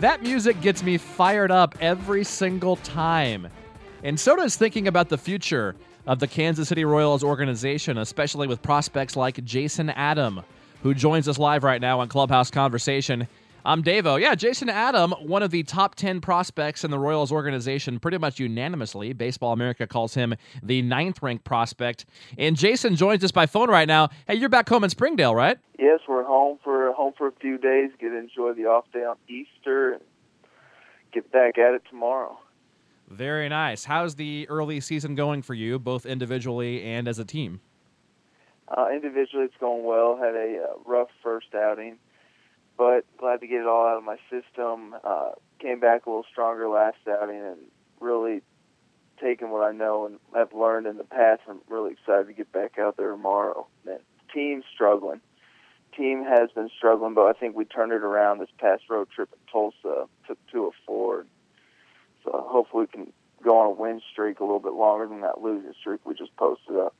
That music gets me fired up every single time. And so does thinking about the future of the Kansas City Royals organization, especially with prospects like Jason Adam, who joins us live right now on Clubhouse Conversation. I'm Davo. Yeah, Jason Adam, one of the top 10 prospects in the Royals organization, pretty much unanimously. Baseball America calls him the ninth ranked prospect. And Jason joins us by phone right now. Hey, you're back home in Springdale, right? Yes, we're home for home for a few days. Get to enjoy the off day on Easter and get back at it tomorrow. Very nice. How's the early season going for you, both individually and as a team? Uh, individually, it's going well. Had a uh, rough first outing but glad to get it all out of my system. Uh, came back a little stronger last outing and really taken what I know and have learned in the past. I'm really excited to get back out there tomorrow. Man, team's struggling. Team has been struggling, but I think we turned it around this past road trip in Tulsa. Took two of four. So hopefully we can go on a win streak a little bit longer than that losing streak we just posted up.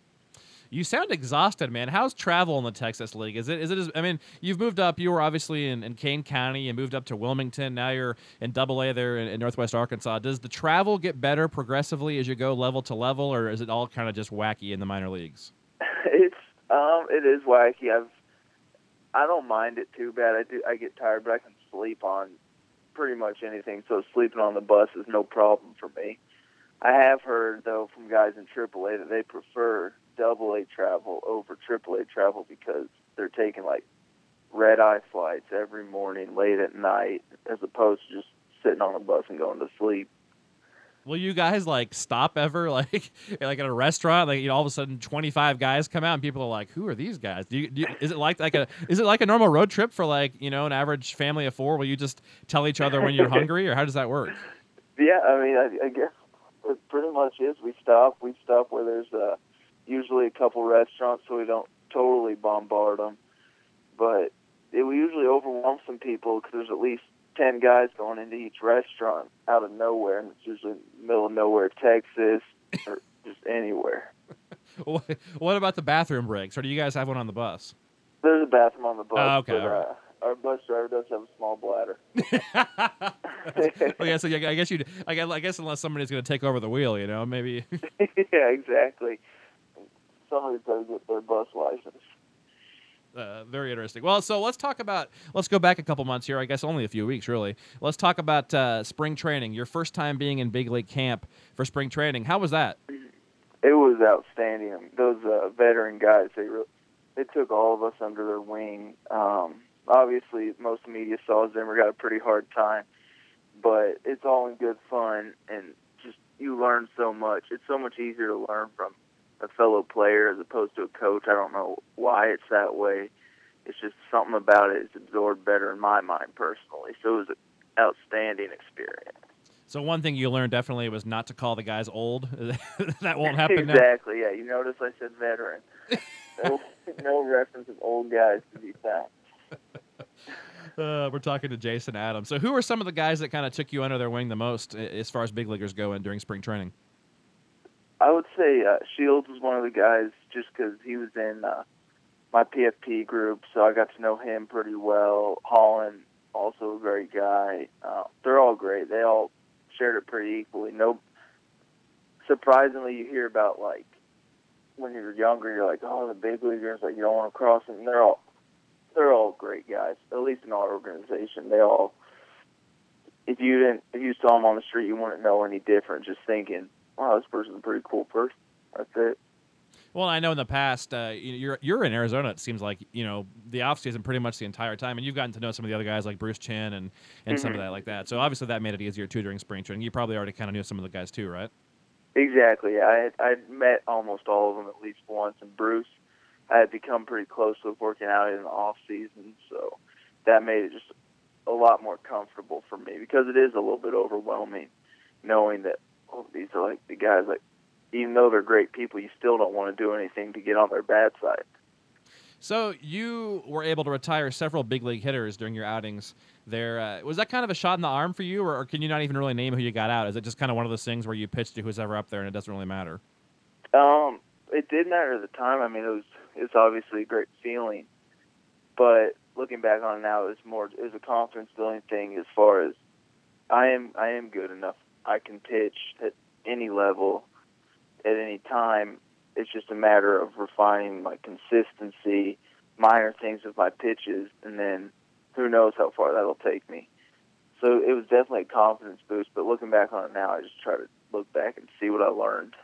You sound exhausted, man. How's travel in the Texas League? Is it is it? I mean, you've moved up. You were obviously in, in Kane County. You moved up to Wilmington. Now you're in Double A there in, in, Northwest Arkansas. Does the travel get better progressively as you go level to level, or is it all kind of just wacky in the minor leagues? It's um, it is wacky. I've I don't mind it too bad. I do. I get tired, but I can sleep on pretty much anything. So sleeping on the bus is no problem for me. I have heard though from guys in AAA that they prefer double A travel over triple A travel because they're taking like red eye flights every morning late at night as opposed to just sitting on a bus and going to sleep. Will you guys like stop ever like like at a restaurant like you know all of a sudden 25 guys come out and people are like who are these guys? Do you, do you, is it like like a is it like a normal road trip for like, you know, an average family of 4? Will you just tell each other when you're hungry or how does that work? Yeah, I mean, I, I guess it pretty much is we stop, we stop where there's a usually a couple restaurants so we don't totally bombard them. But it will usually overwhelm some people because there's at least 10 guys going into each restaurant out of nowhere, and it's usually middle of nowhere, Texas, or just anywhere. what about the bathroom breaks, or do you guys have one on the bus? There's a bathroom on the bus. Oh, okay. But, uh, our bus driver does have a small bladder. well, yeah, so I guess you, I guess unless somebody's going to take over the wheel, you know, maybe. yeah, exactly somebody's got to get their bus license. Uh, very interesting. Well, so let's talk about. Let's go back a couple months here. I guess only a few weeks, really. Let's talk about uh, spring training. Your first time being in big league camp for spring training. How was that? It was outstanding. Those uh, veteran guys, they re- they took all of us under their wing. Um, obviously, most media saw Zimmer got a pretty hard time, but it's all in good fun and just you learn so much. It's so much easier to learn from a fellow player as opposed to a coach. I don't know why it's that way. It's just something about it is absorbed better in my mind personally. So it was an outstanding experience. So one thing you learned definitely was not to call the guys old. that won't happen. exactly. Now. Yeah. You notice I said veteran. no, no reference of old guys to be found. Uh, we're talking to Jason Adams. So, who are some of the guys that kind of took you under their wing the most as far as big leaguers go in during spring training? I would say uh, Shields was one of the guys just because he was in uh, my PFP group, so I got to know him pretty well. Holland, also a great guy. Uh, they're all great. They all shared it pretty equally. No, surprisingly, you hear about like when you're younger, you're like, oh, the big leaguers, like you don't want to cross them. And they're all they're all great guys. At least in our organization, they all. If you didn't, if you saw them on the street, you wouldn't know any different. Just thinking, wow, this person's a pretty cool person. That's it. Well, I know in the past, uh, you're you're in Arizona. It seems like you know the off season pretty much the entire time, and you've gotten to know some of the other guys like Bruce Chen and and mm-hmm. some of that like that. So obviously that made it easier too during spring training. You probably already kind of knew some of the guys too, right? Exactly. I I met almost all of them at least once, and Bruce, I had become pretty close with working out in the off season, so that made it just a lot more comfortable for me because it is a little bit overwhelming knowing that oh, these are like the guys like even though they're great people, you still don't want to do anything to get on their bad side. So you were able to retire several big league hitters during your outings. There uh, was that kind of a shot in the arm for you, or, or, can you not even really name who you got out? Is it just kind of one of those things where you pitch to who's ever up there and it doesn't really matter? Um, it did matter at the time. I mean, it was it's obviously a great feeling, but looking back on it now, it was more it was a confidence building thing as far as I am I am good enough. I can pitch at any level at any time. It's just a matter of refining my consistency, minor things with my pitches, and then who knows how far that'll take me. So it was definitely a confidence boost. But looking back on it now, I just try to look back and see what I learned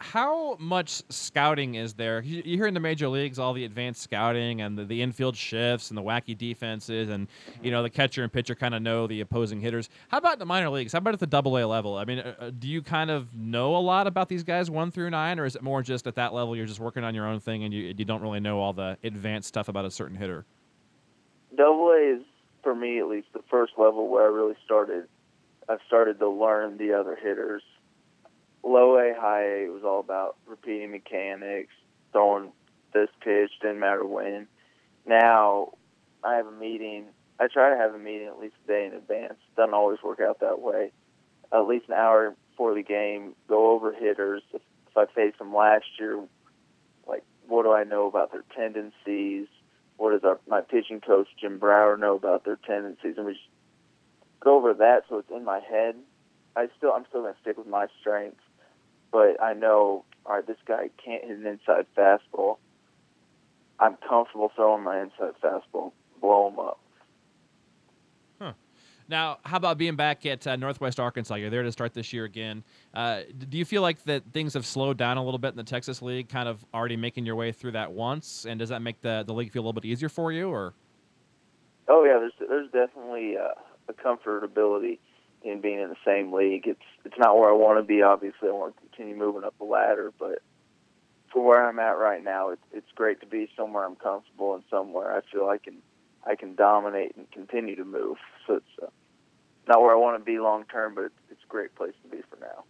how much scouting is there? You, hear in the major leagues all the advanced scouting and the, the infield shifts and the wacky defenses, and you know the catcher and pitcher kind of know the opposing hitters. How about the minor leagues? How about at the Double A level? I mean, uh, uh, do you kind of know a lot about these guys one through nine, or is it more just at that level you're just working on your own thing and you you don't really know all the advanced stuff about a certain hitter? Double A is for me at least the first level where I really started. I've started to learn the other hitters low A, high A it was all about repeating mechanics, throwing this pitch, didn't matter when. Now, I have a meeting. I try to have a meeting at least a day in advance. Doesn't always work out that way. At least an hour before the game, go over hitters. If, if I faced them last year, like what do I know about their tendencies? What does our, my pitching coach Jim Brower know about their tendencies? And we just go over that so it's in my head. I still I'm still gonna stick with my strengths but I know, all right, this guy can't hit an inside fastball. I'm comfortable throwing my inside fastball, blow him up. Huh. Now, how about being back at uh, Northwest Arkansas? You're there to start this year again. Uh, do you feel like that things have slowed down a little bit in the Texas League, kind of already making your way through that once? And does that make the, the league feel a little bit easier for you, or? Oh yeah, there's there's definitely uh, a comfortability in being in the same league. It's it's not where I want to be. Obviously, I want to continue moving up the ladder, but for where I'm at right now, it's it's great to be somewhere I'm comfortable and somewhere I feel I can I can dominate and continue to move. So it's uh, not where I want to be long term, but it's, it's a great place to be for now.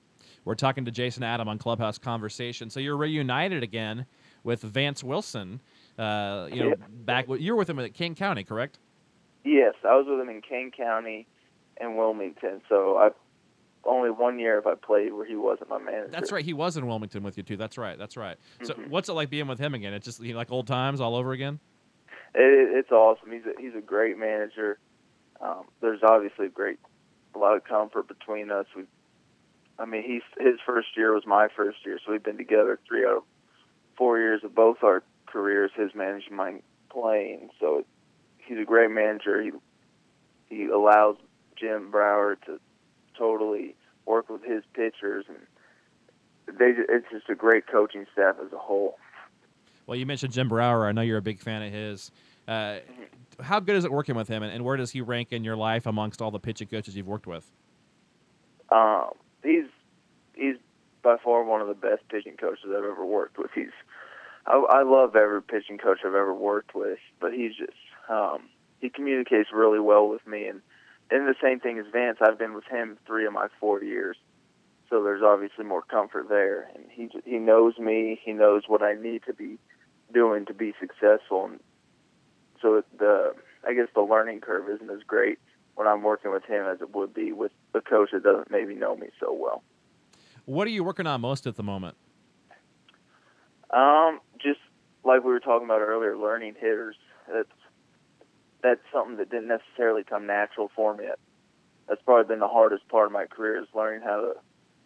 We're talking to Jason Adam on Clubhouse Conversation. So you're reunited again with Vance Wilson. Uh, you know, yeah. back you were with him at Kane County, correct? Yes, I was with him in Kane County in Wilmington. So I only one year if I played where he wasn't my manager. That's right. He was in Wilmington with you too. That's right. That's right. So mm-hmm. what's it like being with him again? It's just you know, like old times all over again. It, it's awesome. He's a, he's a great manager. Um, there's obviously a great a lot of comfort between us. We, I mean, he's his first year was my first year, so we've been together three out of four years of both our careers. His managing, mine playing. So he's a great manager. He he allows Jim Brower to totally work with his pitchers, and they it's just a great coaching staff as a whole. Well, you mentioned Jim Brower. I know you're a big fan of his. Uh, mm-hmm. How good is it working with him, and, and, where does he rank in your life amongst all the pitching coaches you've worked with? Um, he's he's by far one of the best pitching coaches I've ever worked with. He's I, I love every pitching coach I've ever worked with, but he's just um, he communicates really well with me, and and the same thing as Vance. I've been with him three of my four years, so there's obviously more comfort there. And he he knows me. He knows what I need to be doing to be successful. And so the I guess the learning curve isn't as great when I'm working with him as it would be with a coach that doesn't maybe know me so well. What are you working on most at the moment? Um, just like we were talking about earlier, learning hitters. That's that's something that didn't necessarily come natural for me. That's probably been the hardest part of my career is learning how to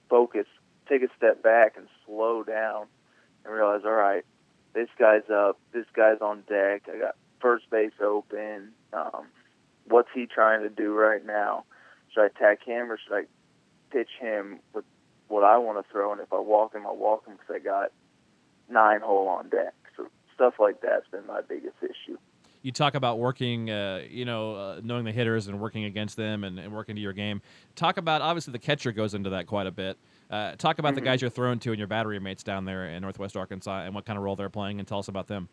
focus, take a step back, and slow down, and realize, all right, this guy's up, this guy's on deck. I got first base open. Um, what's he trying to do right now? Should I attack him or should I pitch him with what I want to throw? And if I walk him, I walk him because I got nine hole on deck. So stuff like that's been my biggest issue you talk about working, uh, you know, uh, knowing the hitters and working against them and, and, working to your game. Talk about obviously the catcher goes into that quite a bit. Uh, talk about mm-hmm. the guys you're throwing to and your battery mates down there in Northwest Arkansas and what kind of role they're playing, and tell us about them.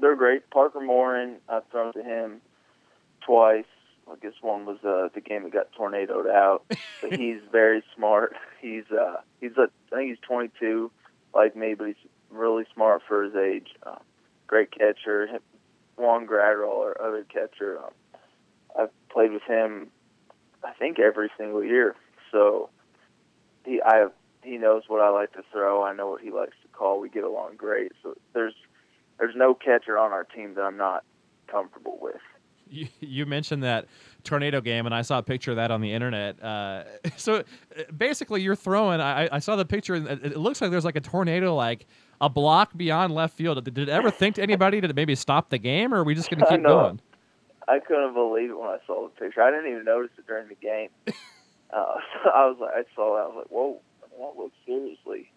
They're great. Parker Morin, I've thrown to him twice. I guess one was uh, the game that got tornadoed out. But he's very smart. He's uh, he's a, I think he's 22, like me, but he's really smart for his age. Uh, great catcher. Juan Graterol, our other catcher. Um, I've played with him, I think every single year. So he I he knows what I like to throw. I know what he likes to call. We get along great. So there's there's no catcher on our team that I'm not comfortable with. You, you mentioned that tornado game, and I saw a picture of that on the internet. Uh, so uh, basically, you're throwing. I, I saw the picture, and it looks like there's like a tornado, like a block beyond left field. Did it ever think to anybody to maybe stop the game, or are we just going to keep going? I couldn't believe it when I saw the picture. I didn't even notice it during the game. uh, so I was like, I saw that. I was like, whoa, that looks seriously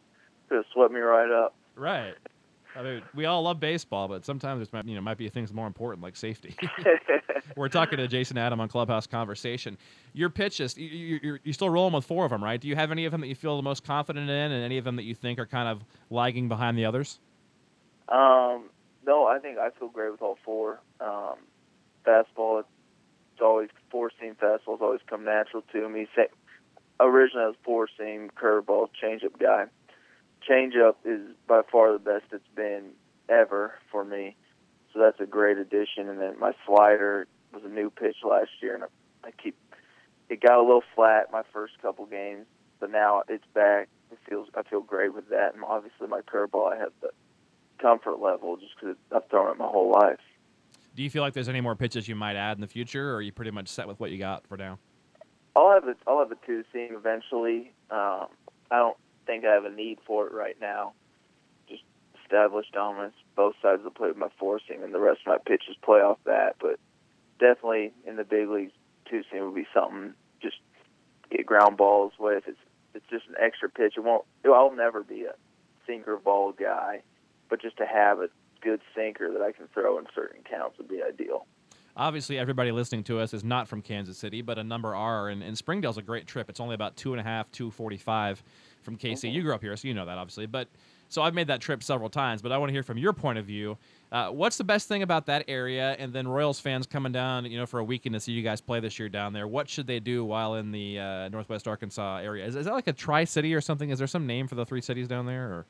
could have swept me right up. Right. I mean, we all love baseball, but sometimes there's you know might be things more important like safety. We're talking to Jason Adam on Clubhouse Conversation. Your pitches, you, you, you still rolling with four of them, right? Do you have any of them that you feel the most confident in, and any of them that you think are kind of lagging behind the others? Um, no, I think I feel great with all four. Um, fastball, it's always four seam fastballs always come natural to me. Same, originally I was four seam curveball changeup guy changeup is by far the best it's been ever for me. So that's a great addition. And then my slider was a new pitch last year, and I, I keep it got a little flat my first couple games, but now it's back. It feels I feel great with that, and obviously my curveball I have the comfort level just because I've thrown it my whole life. Do you feel like there's any more pitches you might add in the future, or are you pretty much set with what you got for now? I'll have a I'll have a two seam eventually. Um, I don't think I have a need for it right now. Just establish dominance both sides of the plate with my seam, and the rest of my pitches play off that. But definitely in the big leagues, two seam would be something. Just get ground balls with. It's it's just an extra pitch. It won't. I'll never be a sinker ball guy, but just to have a good sinker that I can throw in certain counts would be ideal obviously everybody listening to us is not from Kansas City, but a number are, and, and Springdale's a great trip. It's only about two and a half, two forty-five from KC. You grew up here, so you know that obviously. But so I've made that trip several times. But I want to hear from your point of view. Uh, what's the best thing about that area? And then Royals fans coming down, you know, for a weekend to see you guys play this year down there. What should they do while in the uh, Northwest Arkansas area? Is, is that like a Tri City or something? Is there some name for the three cities down there? Or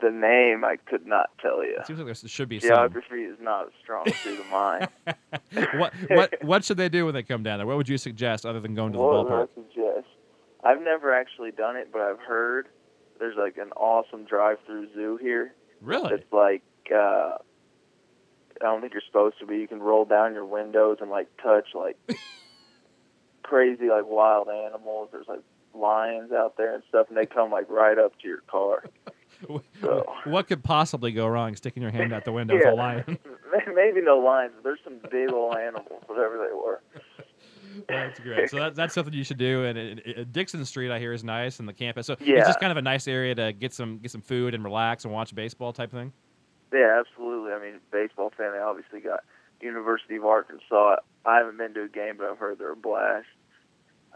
the name I could not tell you. It seems like there should be geography some. is not as strong suit of mine. what what what should they do when they come down there? What would you suggest other than going to what the ballpark? What would I suggest? I've never actually done it, but I've heard there's like an awesome drive-through zoo here. Really? It's like uh, I don't think you're supposed to, but you can roll down your windows and like touch like crazy like wild animals. There's like lions out there and stuff, and they come like right up to your car. So. What could possibly go wrong? Sticking your hand out the window yeah. with a lion? Maybe no lions. But there's some big old animals, whatever they were. That's great. So that, that's something you should do. And it, it, Dickson Street, I hear, is nice, and the campus. So yeah. it's just kind of a nice area to get some get some food and relax and watch baseball type thing. Yeah, absolutely. I mean, baseball fan. They obviously got University of Arkansas. I haven't been to a game, but I've heard they're a blast.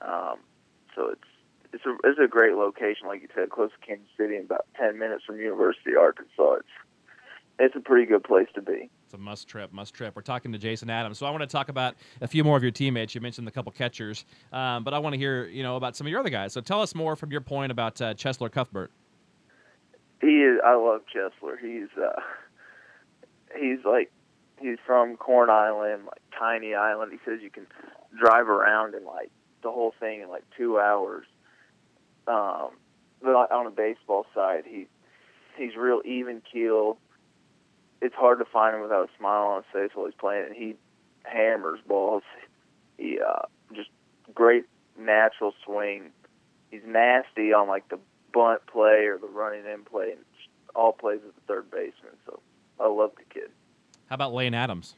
Um, so it's it's a it's a great location, like you said, close to Kansas City, and about ten minutes from University of Arkansas. It's it's a pretty good place to be. It's a must trip, must trip. We're talking to Jason Adams, so I want to talk about a few more of your teammates. You mentioned a couple catchers, um, but I want to hear you know about some of your other guys. So tell us more from your point about uh, Cheslor Cuthbert. He is. I love Cheslor. He's uh, he's like he's from Corn Island, like tiny island. He says you can drive around and like the whole thing in like two hours. Um, but on the baseball side, he he's real even keeled it's hard to find him without a smile on his face while he's playing. And he hammers balls. He uh, just great natural swing. He's nasty on like the bunt play or the running in play, and all plays at the third baseman. So I love the kid. How about Lane Adams?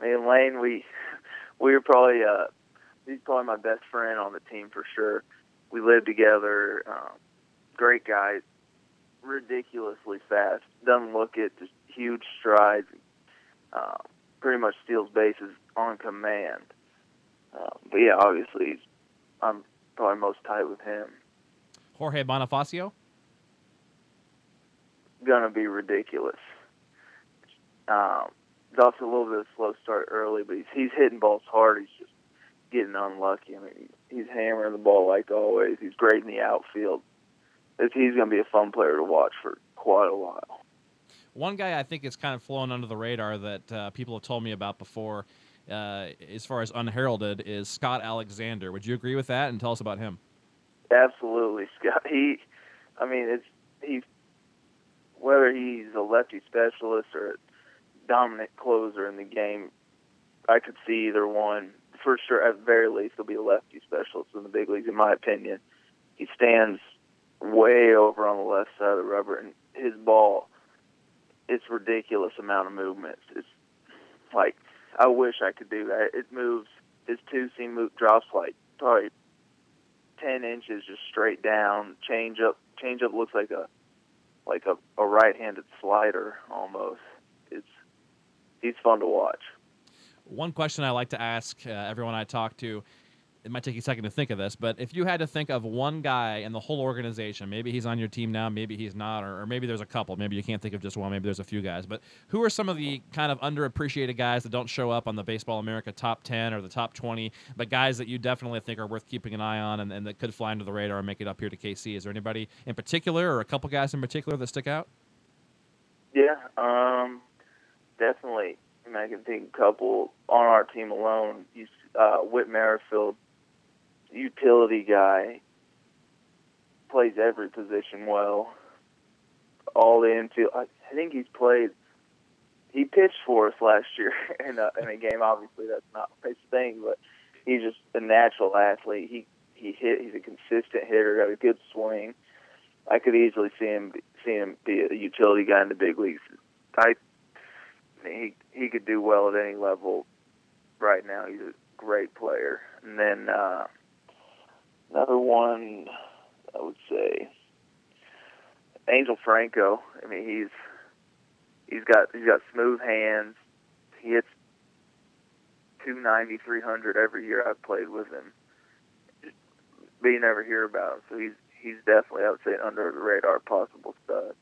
Me and Lane, we we were probably uh, he's probably my best friend on the team for sure. We live together. Um, great guy ridiculously fast. Doesn't look it, just huge strides. Uh, pretty much steals bases on command. Uh, but yeah, obviously, I'm probably most tight with him. Jorge Bonifacio? Gonna be ridiculous. Um, to a little bit of a slow start early, but he's he's hitting balls hard. He's just getting unlucky. I mean, he's hammering the ball like always. He's great in the outfield. It's, he's going to be a fun player to watch for quite a while. One guy I think is kind of flown under the radar that uh, people have told me about before, uh, as far as unheralded, is Scott Alexander. Would you agree with that? And tell us about him. Absolutely, Scott. He, I mean, it's he's whether he's a lefty specialist or a dominant closer in the game. I could see either one. For sure, at very least, he'll be a lefty specialist in the big leagues, in my opinion. He stands way over on the left side of the rubber, and his ball, it's ridiculous amount of movements. It's like I wish I could do that. It moves. His two seam move drops like probably ten inches just straight down. Change up. Change up looks like a like a, a right-handed slider almost. It's he's fun to watch. One question I like to ask uh, everyone I talk to it might take you a second to think of this, but if you had to think of one guy in the whole organization, maybe he's on your team now, maybe he's not, or, or, maybe there's a couple, maybe you can't think of just one, maybe there's a few guys, but who are some of the kind of underappreciated guys that don't show up on the Baseball America top 10 or the top 20, but guys that you definitely think are worth keeping an eye on and, and that could fly under the radar and make it up here to KC? Is there anybody in particular or a couple guys in particular that stick out? Yeah, um, definitely. I, mean, I can think a couple on our team alone. Uh, Whit Merrifield utility guy. Plays every position well. All the infield. I think he's played. He pitched for us last year in a, in a game. Obviously, that's not his thing, but he's just a natural athlete. He he hit. He's a consistent hitter. Got a good swing. I could easily see him see him be a utility guy in the big leagues. I he he could do well at any level. Right now, he's a great player. And then uh, Another one, I would say, Angel Franco. I mean, he's he's got he's got smooth hands. He hits 290, 300 every year I've played with him. But you never hear about him, so he's he's definitely I would say under the radar possible stud.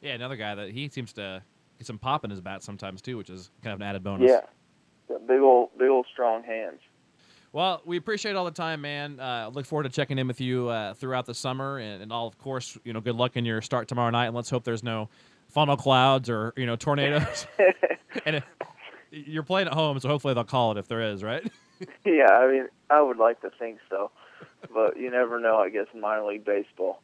Yeah, another guy that he seems to some pop in his bat sometimes too, which is kind of an added bonus. Yeah, big old big old strong hands. Well, we appreciate all the time, man. Uh, look forward to checking in with you uh, throughout the summer, and, and, all, of course, you know, good luck in your start tomorrow night. And let's hope there's no funnel clouds or you know tornadoes. and it, you're playing at home, so hopefully they'll call it if there is, right? yeah, I mean, I would like to think so, but you never know. I guess in minor league baseball.